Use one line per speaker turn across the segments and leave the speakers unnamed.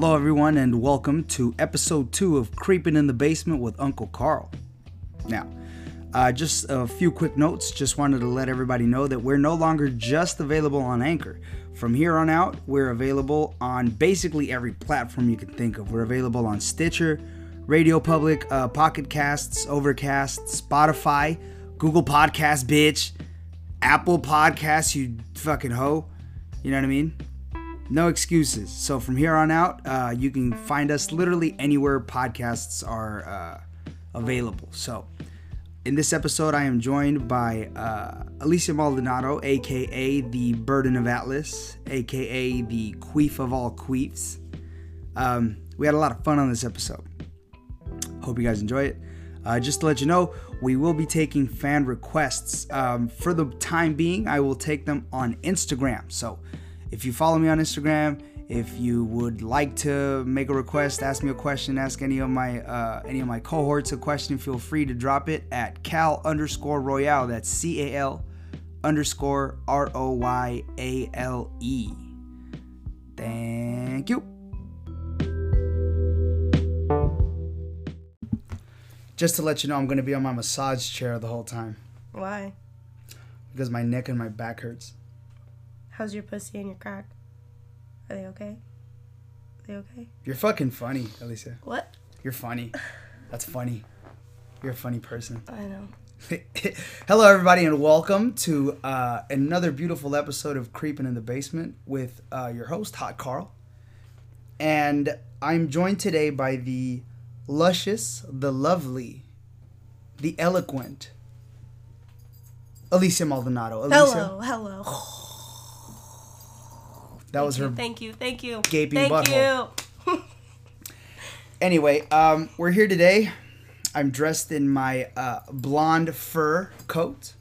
Hello, everyone, and welcome to episode two of Creeping in the Basement with Uncle Carl. Now, uh, just a few quick notes. Just wanted to let everybody know that we're no longer just available on Anchor. From here on out, we're available on basically every platform you can think of. We're available on Stitcher, Radio Public, uh, Pocket Casts, Overcast, Spotify, Google Podcast, bitch, Apple Podcasts, you fucking hoe. You know what I mean? No excuses. So from here on out, uh, you can find us literally anywhere podcasts are uh, available. So in this episode, I am joined by uh, Alicia Maldonado, aka the Burden of Atlas, aka the Queef of all queefs. Um, we had a lot of fun on this episode. Hope you guys enjoy it. Uh, just to let you know, we will be taking fan requests. Um, for the time being, I will take them on Instagram. So if you follow me on Instagram, if you would like to make a request, ask me a question, ask any of my uh, any of my cohorts a question, feel free to drop it at cal underscore royale. That's C A L underscore R O Y A L E. Thank you. Just to let you know, I'm going to be on my massage chair the whole time
Why?
because my neck and my back hurts.
How's your pussy and your crack? Are they okay? Are they okay?
You're fucking funny, Alicia.
What?
You're funny. That's funny. You're a funny person.
I know.
Hello, everybody, and welcome to uh, another beautiful episode of Creeping in the Basement with uh, your host, Hot Carl. And I'm joined today by the luscious, the lovely, the eloquent Alicia Maldonado. Alicia,
Hello, hello.
That was her
Thank you, thank you.
gaping
thank
butthole.
you.
Anyway, um, we're here today. I'm dressed in my uh, blonde fur coat,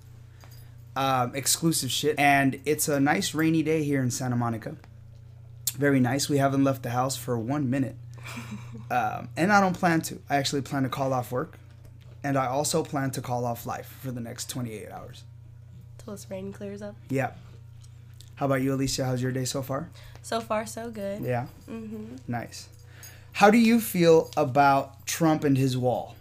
um, exclusive shit, and it's a nice rainy day here in Santa Monica. Very nice. We haven't left the house for one minute, um, and I don't plan to. I actually plan to call off work, and I also plan to call off life for the next 28 hours.
Till this rain clears up.
Yeah. How about you, Alicia? How's your day so far?
So far, so good.
Yeah.
Mm-hmm.
Nice. How do you feel about Trump and his wall?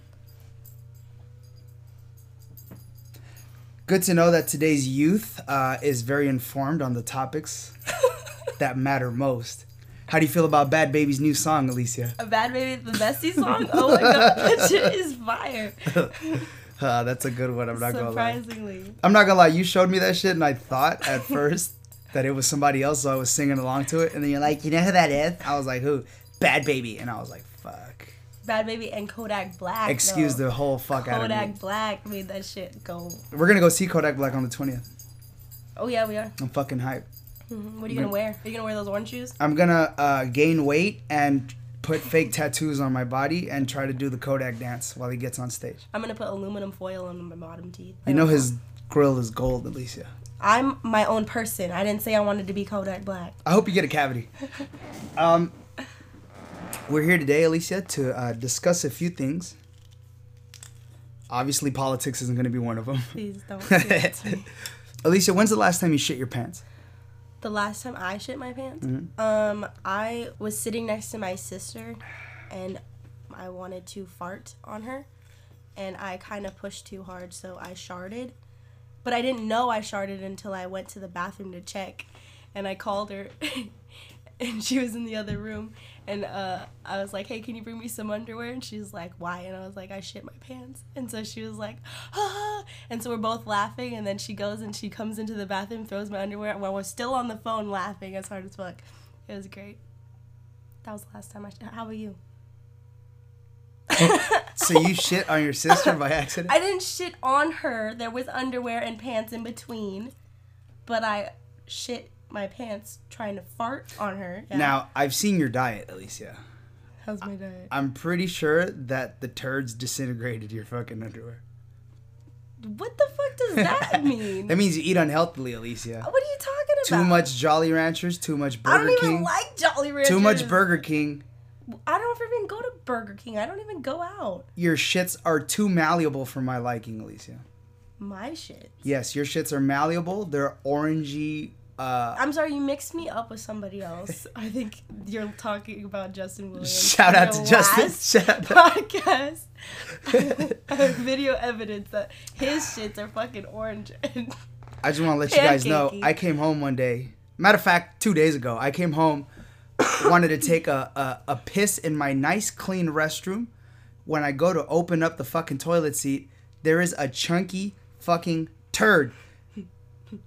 Good to know that today's youth uh, is very informed on the topics that matter most. How do you feel about Bhad Bhabie's new song, Alicia?
A Bhad Bhabie, the bestie song. Oh my god, that shit is fire.
Uh, that's a good one. I'm not gonna lie.
Surprisingly.
I'm not gonna lie. You showed me that shit, and I thought at first that it was somebody else, so I was singing along to it. And then you're like, "You know who that is?" I was like, "Who?" Bhad Bhabie, and I was like, "Fuck."
Bhad Bhabie and Kodak Black.
Excuse the whole fuck out of me.
Kodak Black made that shit go.
We're gonna go see Kodak Black on the 20th.
Oh yeah, we are.
I'm fucking hyped.
Mhm. What are you gonna wear? Are you gonna wear those orange shoes?
I'm gonna uh, gain weight and put fake tattoos on my body and try to do the Kodak dance while he gets on stage.
I'm gonna put aluminum foil on my bottom teeth.
You know his grill is gold, Alicia.
I'm my own person. I didn't say I wanted to be Kodak Black.
I hope you get a cavity. Um, we're here today, Alicia, to uh, discuss a few things. Obviously, politics isn't gonna be one of them.
Please don't. do that to me.
Alicia, when's the last time you shit your pants?
the last time I shit my pants,
Mm-hmm.
um, I was sitting next to my sister, and I wanted to fart on her, and I kind of pushed too hard, so I sharded, but I didn't know I sharded until I went to the bathroom to check, and I called her, and she was in the other room, and uh, I was like, "Hey, can you bring me some underwear?" And she's like, "Why?" And I was like, "I shit my pants." And so she was like, "Ah!" And so we're both laughing, and then she goes and she comes into the bathroom, throws my underwear while we're still on the phone laughing as hard as fuck. It was great. That was the last time I. Sh- How about you?
So you shit on your sister by accident?
I didn't shit on her. There was underwear and pants in between, but I shit my pants trying to fart on her. Yeah.
Now I've seen your diet, Alicia.
how's my diet?
I'm pretty sure that the turds disintegrated your fucking underwear.
What the fuck does that mean?
That means you eat unhealthily, Alicia.
what are you talking about?
Too much Jolly Ranchers, too much
I
Burger
don't even
King,
like Jolly Ranchers.
too much Burger King.
I don't even go to Burger King. I don't even go out.
Your shits are too malleable for my liking, Alicia.
My shit.
Yes, your shits are malleable. They're orangey uh,
I'm sorry, you mixed me up with somebody else. I think you're talking about Justin Williams.
shout out to Justin. Shout out to-
podcast. I have video evidence that his shits are fucking orange. And
I just want to let you guys know. I came home one day. Matter of fact, two days ago, I came home, wanted to take a, a, a piss in my nice, clean restroom. When I go to open up the fucking toilet seat, there is a chunky fucking turd.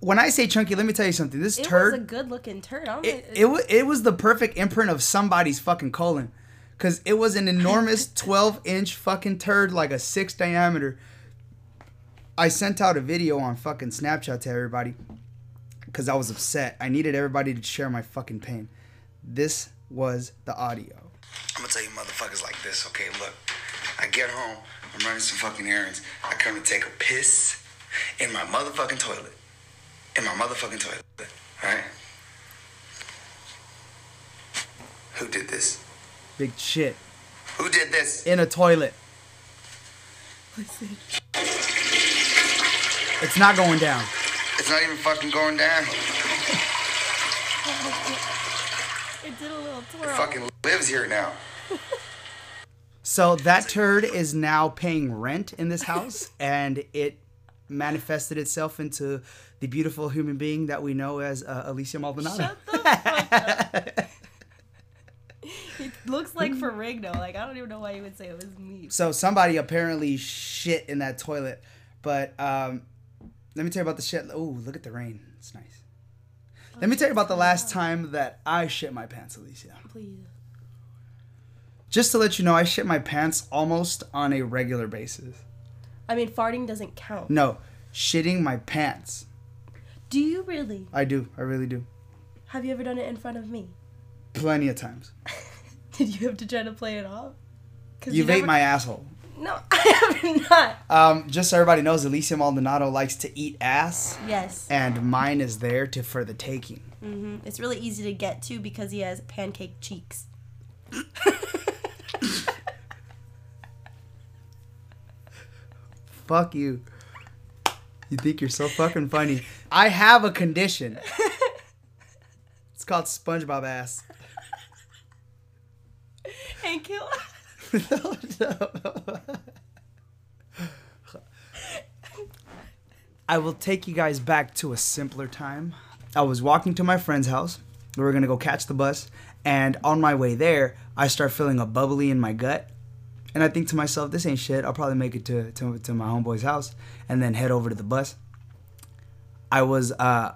When I say chunky, let me tell you something. This
it
turd.
was a good looking turd. I don't
it, it, wa- it was the perfect imprint of somebody's fucking colon because it was an enormous 12 inch fucking turd like a six diameter i sent out a video on fucking snapchat to everybody because i was upset i needed everybody to share my fucking pain this was the audio i'm gonna tell you motherfuckers like this okay look i get home i'm running some fucking errands i come to take a piss in my motherfucking toilet in my motherfucking toilet all right who did this? Big shit. Who did this? In a toilet.
Listen.
It's not going down.
It's not even fucking going down.
It did a little twirl.
It fucking lives here now.
So that turd is now paying rent in this house, and it manifested itself into the beautiful human being that we know as uh, Alicia Maldonado.
Shut the fuck up. It looks like Ferrigno. Like I don't even know why you would say it was me.
So somebody apparently shit in that toilet, but um, let me tell you about the shit. Oh, look at the rain. It's nice. Let me tell you about the last time that I shit my pants, Alicia.
Please.
Just to let you know, I shit my pants almost on a regular basis.
I mean, farting doesn't count.
No, shitting my pants.
Do you really?
I do. I really do.
Have you ever done it in front of me?
Plenty of times.
Did you have to try to play it off?
You've
you
ate
never-
my asshole.
No, I have not.
Um, just so everybody knows, Alicia Maldonado likes to eat ass,
Yes.
and mine is there to for the taking.
Mm-hmm. It's really easy to get to because he has pancake cheeks.
Fuck you. You think you're so fucking funny. I have a condition. It's called SpongeBob ass.
Hank Hill.
I will take you guys back to a simpler time. I was walking to my friend's house. We were gonna go catch the bus, and on my way there, I start feeling a bubbly in my gut. And I think to myself, this ain't shit. I'll probably make it to, to, to my homeboy's house and then head over to the bus. I was uh,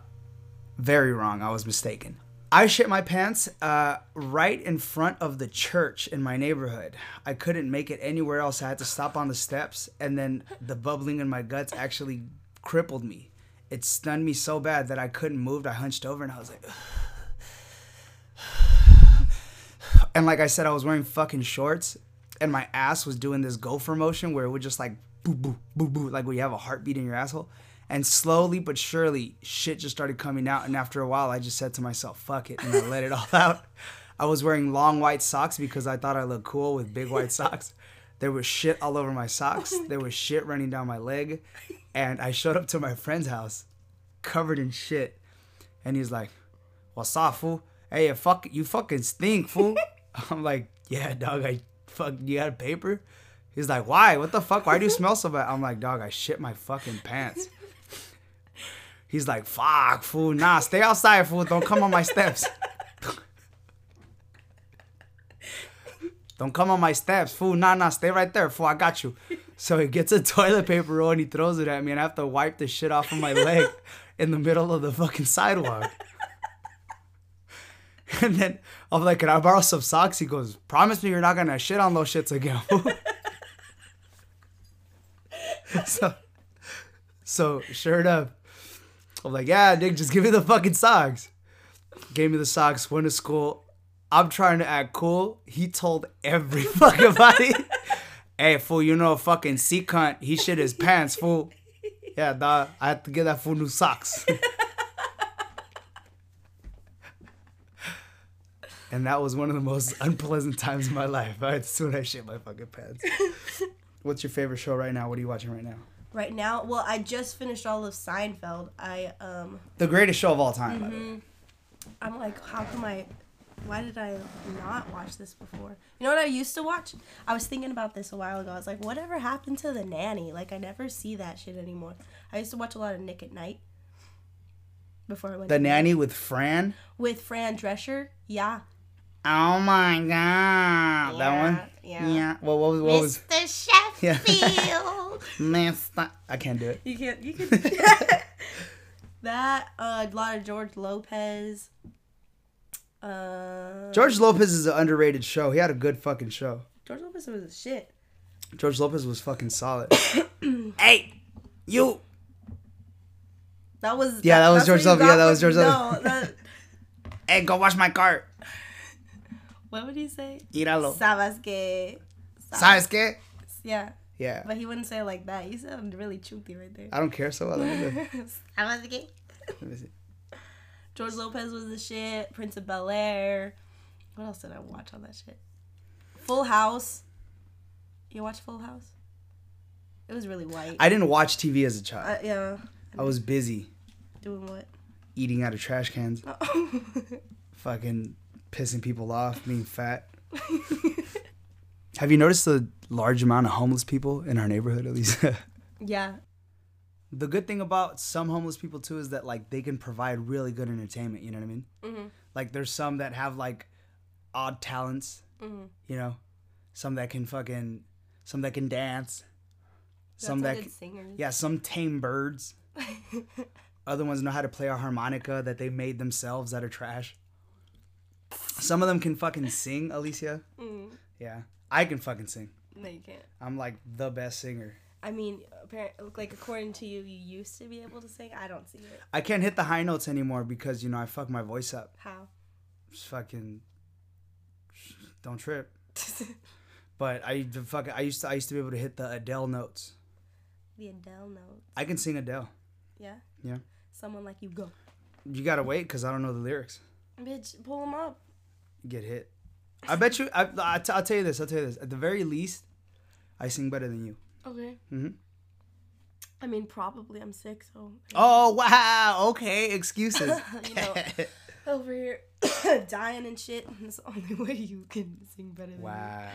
very wrong. I was mistaken. I shit my pants uh, right in front of the church in my neighborhood. I couldn't make it anywhere else. I had to stop on the steps, and then the bubbling in my guts actually crippled me. It stunned me so bad that I couldn't move. I hunched over and I was like, and like I said, I was wearing fucking shorts, and my ass was doing this gopher motion where it would just like boo boo boo boo, like when you have a heartbeat in your asshole. And slowly but surely, shit just started coming out. And after a while, I just said to myself, fuck it. And I let it all out. I was wearing long white socks because I thought I looked cool with big white socks. There was shit all over my socks. There was shit running down my leg. And I showed up to my friend's house covered in shit. And he's like, What's up, fool? Hey, you, fuck, you fucking stink, fool. I'm like, Yeah, dog, I fuck, you got a paper? He's like, Why? What the fuck? Why do you smell so bad? I'm like, Dog, I shit my fucking pants. He's like, fuck, fool. Nah, stay outside, fool. Don't come on my steps. Don't come on my steps, fool. Nah, nah, stay right there, fool. I got you. So he gets a toilet paper roll and he throws it at me, and I have to wipe the shit off of my leg in the middle of the fucking sidewalk. And then I'm like, can I borrow some socks? He goes, promise me you're not gonna shit on those shits again. so, so sure enough, I'm like, yeah, Nick, just give me the fucking socks. Gave me the socks, went to school. I'm trying to act cool. He told every fucking body, hey, fool, you know fucking sea cunt. He shit his pants, fool. Yeah, dog, I had to get that fool new socks. and that was one of the most unpleasant times in my life. As soon as I shit my fucking pants. What's your favorite show right now? What are you watching right now?
Right now, well, I just finished all of Seinfeld. I um,
The greatest show of all time. by the way.
Mm-hmm. I'm like, how come I? Why did I not watch this before? You know what I used to watch? I was thinking about this a while ago. I was like, whatever happened to the nanny? Like, I never see that shit anymore. I used to watch a lot of Nick at Nite. Before I went
The
to bed.
nanny with Fran.
with Fran Drescher. Yeah.
Oh my god, that one.
yeah.
Yeah. Well, what was what was
Mr.
Yeah.
Sheffield.
Mr. I can't do it.
you can't. You can. that uh, a lot of George Lopez. Uh,
George Lopez is an underrated show. He had a good fucking show.
George Lopez was a shit.
George Lopez was fucking solid. hey, you.
That was
Yeah, that was George Lopez. Yeah, that was
from-
George
No,
Lopez.
that,
Hey, go wash my cart.
what would he say?
Íralo.
Sabes que.
¿Sabes qué?
Yeah,
Yeah.
but he wouldn't say it like that. You sound really chuthy right there.
I don't care so well. I me look.
Sabes que.
Let me see.
George Lopez was the shit. Prince of Bel Air. What else did I watch on that shit? Full House. You watch Full House? It was really white.
I didn't watch TV as a child.
Uh, yeah.
I was busy
Doing what?
eating out of trash cans, fucking pissing people off, being fat. Have you noticed the large amount of homeless people in our neighborhood, at least?
yeah.
the good thing about some homeless people too is that like they can provide really good entertainment. You know what I mean?
Mhm.
Like there's some that have like odd talents.
Mhm.
You know, some that can fucking, some that can dance. Some that,
good
c-
singers.
yeah, some tame birds. Other ones know how to play a harmonica that they made themselves out of trash. Some of them can fucking sing, Alicia.
Mm.
Yeah, I can fucking sing.
No, you can't.
I'm like the best singer.
I mean, apparently, like according to you, you used to be able to sing. I don't see it.
I can't hit the high notes anymore because you know I fuck my voice up.
How?
Just fucking don't trip. But I fuck I used to I used to be able to hit the Adele notes.
the Adele note.
I can sing Adele.
Yeah.
Yeah.
Someone like you go.
You gotta wait because I don't know the lyrics.
Bitch, pull them up.
Get hit. I bet you. I, I t- I'll tell you this. I'll tell you this. At the very least, I sing better than you.
Okay.
Mhm.
I mean, probably I'm sick, so
Oh wow. Okay. Excuses.
You know. over here dying and shit. That's the only way you can sing better than me.
wow.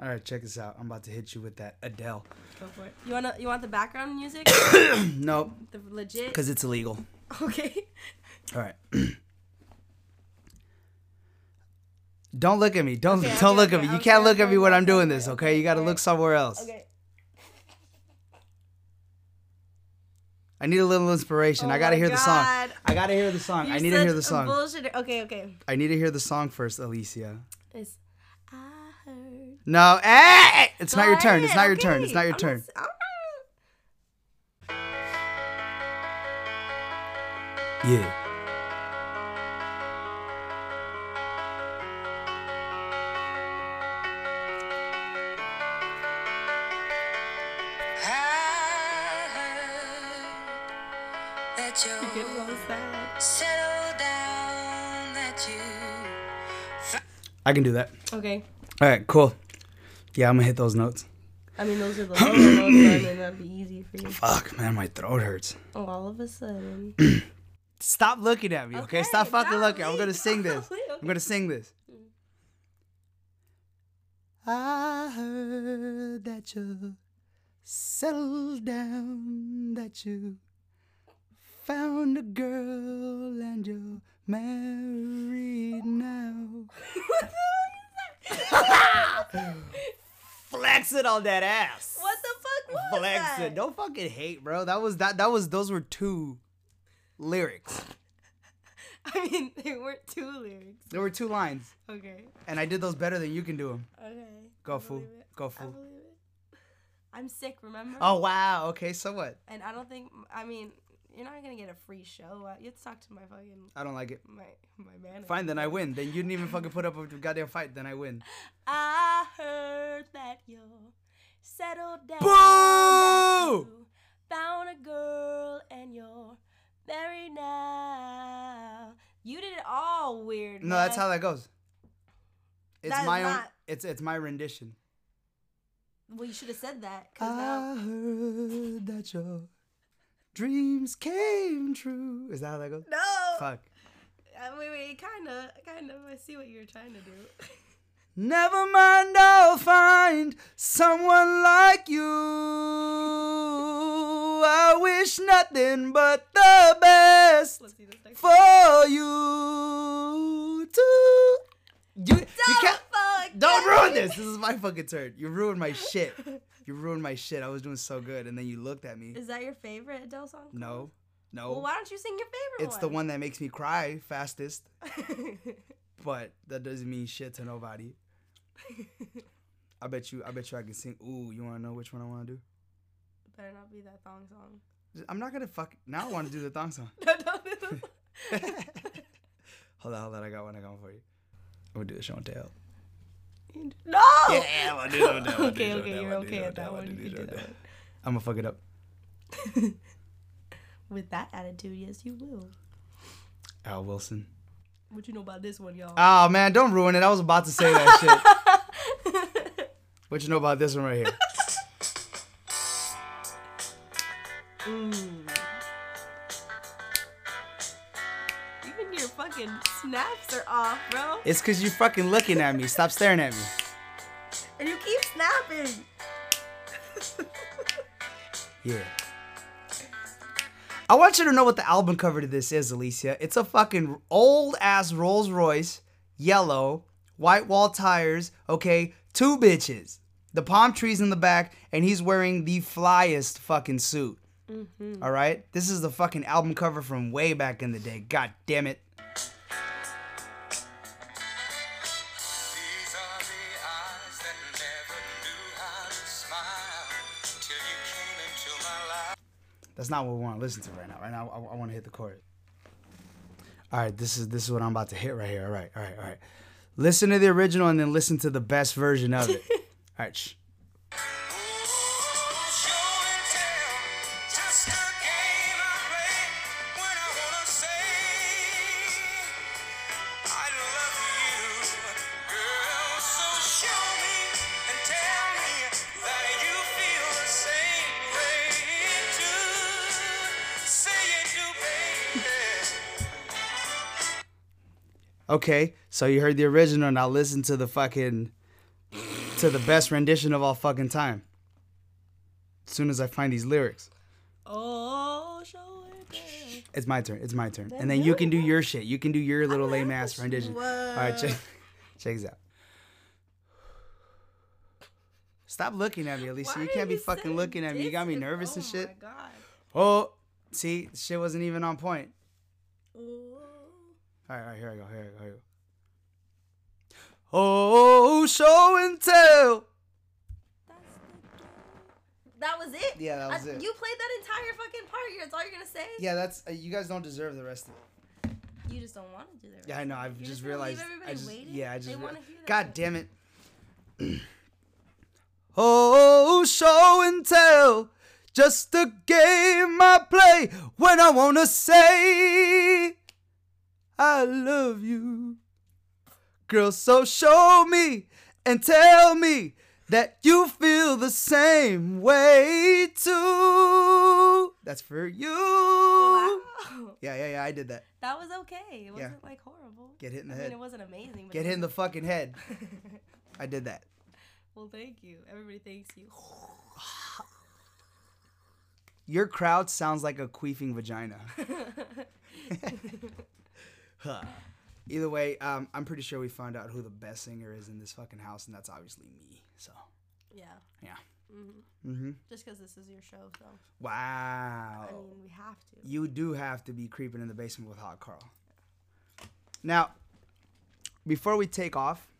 All right. Check this out. I'm about to hit you with that Adele.
Go for it. You wanna? You want the background music?
nope.
the legit.
Because it's illegal.
Okay.
All right. don't look at me. Don't
Okay,
don't
okay,
look at me. You
okay,
can't look at me when I'm doing this. Okay.
okay,
You got to look somewhere else.
Okay.
I need a little inspiration.
Oh
I gotta
my
hear the song. I gotta hear the song. I
You're
need to hear the song.
Bullshitter. Okay, okay.
I need to hear the song first, Alicia.
It's I heard.
No, hey, it's not
Go
your turn. It's not your turn. It's not your turn.
s- I'm-
Yeah. I can do that.
Okay.
All right, cool. Yeah, I'm gonna hit those notes.
I mean, those are the lower notes, and then that'd be easy for you.
Fuck, man, my throat hurts.
Oh, all of a sudden.
Stop looking at me, okay?
Okay,
Stop fucking looking. I'm gonna sing this.
golly,
I'm gonna sing this. I heard that you settled down, that you found a girl and you're married now. What the fuck is that? Flex it on that ass.
What the fuck was
Flex
that?
it. Don't fucking hate, bro. That was that. That was. Those were two lyrics.
I mean, they weren't two lyrics.
There were two lines,
Okay.
and I did those better than you can do them.
Okay.
Go
I
fool.
believe it.
Go
I
fool.
believe it. I'm sick, remember?
Oh wow. Okay. So what?
And I don't think. I mean, you're not gonna get a free show. Uh, You have to talk to my fucking
I don't like it.
my my manager.
Fine, then I win. Then you didn't even fucking put up a goddamn fight. Then I win.
I heard that you settled down.
Boo!
Found a girl and you're married now. You did it all weird.
No, that's how that goes. It's
That
my own.
not-
It's it's my rendition.
Well, you should have said that. Now,
I heard that your dreams came true. Is that how that goes?
no.
Fuck.
Uh, wait, wait, kind of, kind of. I see what you're trying to do.
Never mind, I'll find someone like you. I wish nothing but the best
Let's see this next. one.
for you. Too. You, you can't.
Fuck.
Don't ruin this. This is my fucking turn. You ruined my shit. You ruined my shit. I was doing so good, and then you looked at me.
Is that your favorite Adele song?
No, no.
Well, why don't you sing your favorite
it's the one that makes me cry fastest, but that doesn't mean shit to nobody. I bet you. I bet you I can sing. Ooh, you want to know which one I want to do?
Better not be that thong song.
I'm not gonna fuck. Now I want to do the thong song.
No, do.
Hold on, hold on. I got one. I got one for you. I'm gonna do the show and tell.
No.
Yeah, I'm gonna do show and tell. I'm gonna do
Okay, okay, you're
I'm gonna do
okay at that one. You can do that
I'm gonna fuck it up.
With that attitude, yes, you will.
Al Wilson.
What you know about this one, y'all?
Oh man, don't ruin it. I was about to say that shit. What you know about this one right here?
Even mm. Snaps are off, bro.
It's cause you fucking looking at me. Stop staring at me.
And you keep snapping.
Yeah. I want you to know what the album cover to this is, Alicia. It's a fucking old ass Rolls Royce, yellow, white wall tires, okay, two bitches, the palm trees in the back, and he's wearing the flyest fucking suit. Mm-hmm. All right? This is the fucking album cover from way back in the day. God damn it. That's not what we want to listen to right now. Right now, I, I want to hit the chorus. All right, this is this is what I'm about to hit right here. All right, all right, all right. Listen to the original and then listen to the best version of it. all right, shh. Okay, so you heard the original. Now listen to the fucking to the best rendition of all fucking time. As soon as I find these lyrics,
Oh, show it.
it's my turn. It's my turn, and then you can do your shit. You can do your little lame ass rendition. All right, check check this out. Stop looking at me, Alicia.
Why
you can't be fucking looking at me. You got me nervous and
oh
shit.
my god.
Oh, see, shit wasn't even on point.
Ooh.
All right, all right, here I go, here I go, here I go. Oh, show and tell.
That was it.
Yeah, that was
I-
it.
You played that entire fucking part. That's all you're gonna say.
Yeah, that's uh, you guys don't deserve the rest of it.
You just don't want to do that.
Yeah, I know. I've just
leave
realized.
everybody
I just,
waiting?
yeah, I just.
They
re-
wanna hear that
God damn it. oh, show and tell. Just a game I play when I wanna say I love you. Girl, so show me and tell me that you feel the same way too. That's for you.
Wow.
Yeah, yeah, yeah, I did that.
That was okay. It
Yeah.
wasn't like horrible.
Get hit in the
I
head.
mean, it wasn't amazing. But
Get hit in the fucking head. I did that.
well, thank you. Everybody thanks you.
Your crowd sounds like a queefing vagina. Huh. Either way, um, I'm pretty sure we found out who the best singer is in this fucking house, and that's obviously me. So,
Yeah.
yeah.
Just because this is your show, so
Wow.
I mean, we have to.
You do have to be creeping in the basement with Hot Carl. Now, before we take off,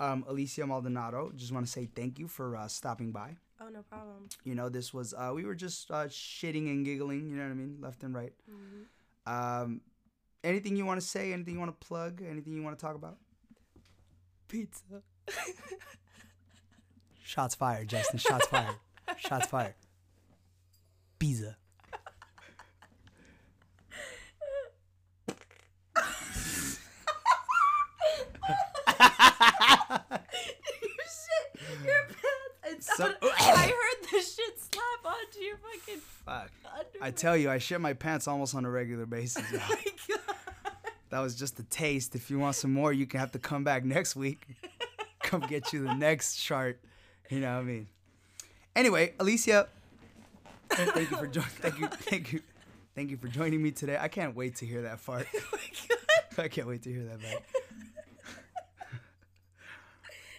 um, Alicia Maldonado, just want to say thank you for uh, stopping by.
Oh, no problem.
You know, this was uh, we were just uh, shitting and giggling. You know what I mean, left and right. Um, anything you want to say? Anything you want to plug? Anything you want to talk about? Pizza. Shots fired, Justin. Shots fired. Shots fired. Pizza.
Shit, your pants. It's
So-
I heard the shit slap onto your fucking
Fuck.
underwear.
I tell you, I shit my pants almost on a regular basis. y'all.
Oh my god.
That was just a taste. If you want some more, you can have to come back next week. come get you the next chart. You know what I mean? Anyway, Alicia, thank you for joining. Thank you, thank you, thank you for joining me today. I can't wait to hear that fart. I can't wait to hear that back.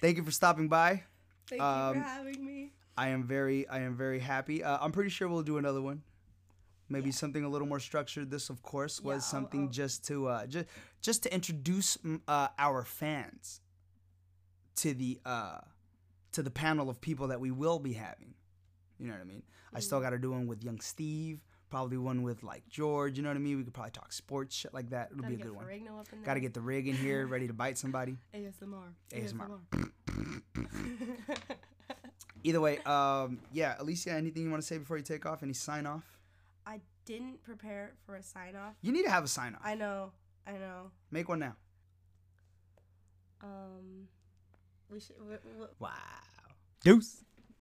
thank you for stopping by.
Thank
Um,
you for having me.
I am very, I am very happy. Uh, I'm pretty sure we'll do another one. Maybe something a little more structured. This, of course, was
Yeah,
something
I'll-
just to uh, just just to introduce uh, our fans to the uh, to the panel of people that we will be having. You know what I mean? I still got to do one with young Steve. Probably one with like George. You know what I mean? We could probably talk sports shit like that. It'll
Gotta
be a good one.
Ferrigno.
Got to get the rig in here, ready to bite somebody.
ASMR.
ASMR. Either way, um, yeah, Alicia, anything you want to say before you take off? Any sign off?
Didn't prepare for a sign off.
You need to have a sign off.
I know. I know.
Make one now.
Um, we should. We, we,
Wow. Deuce.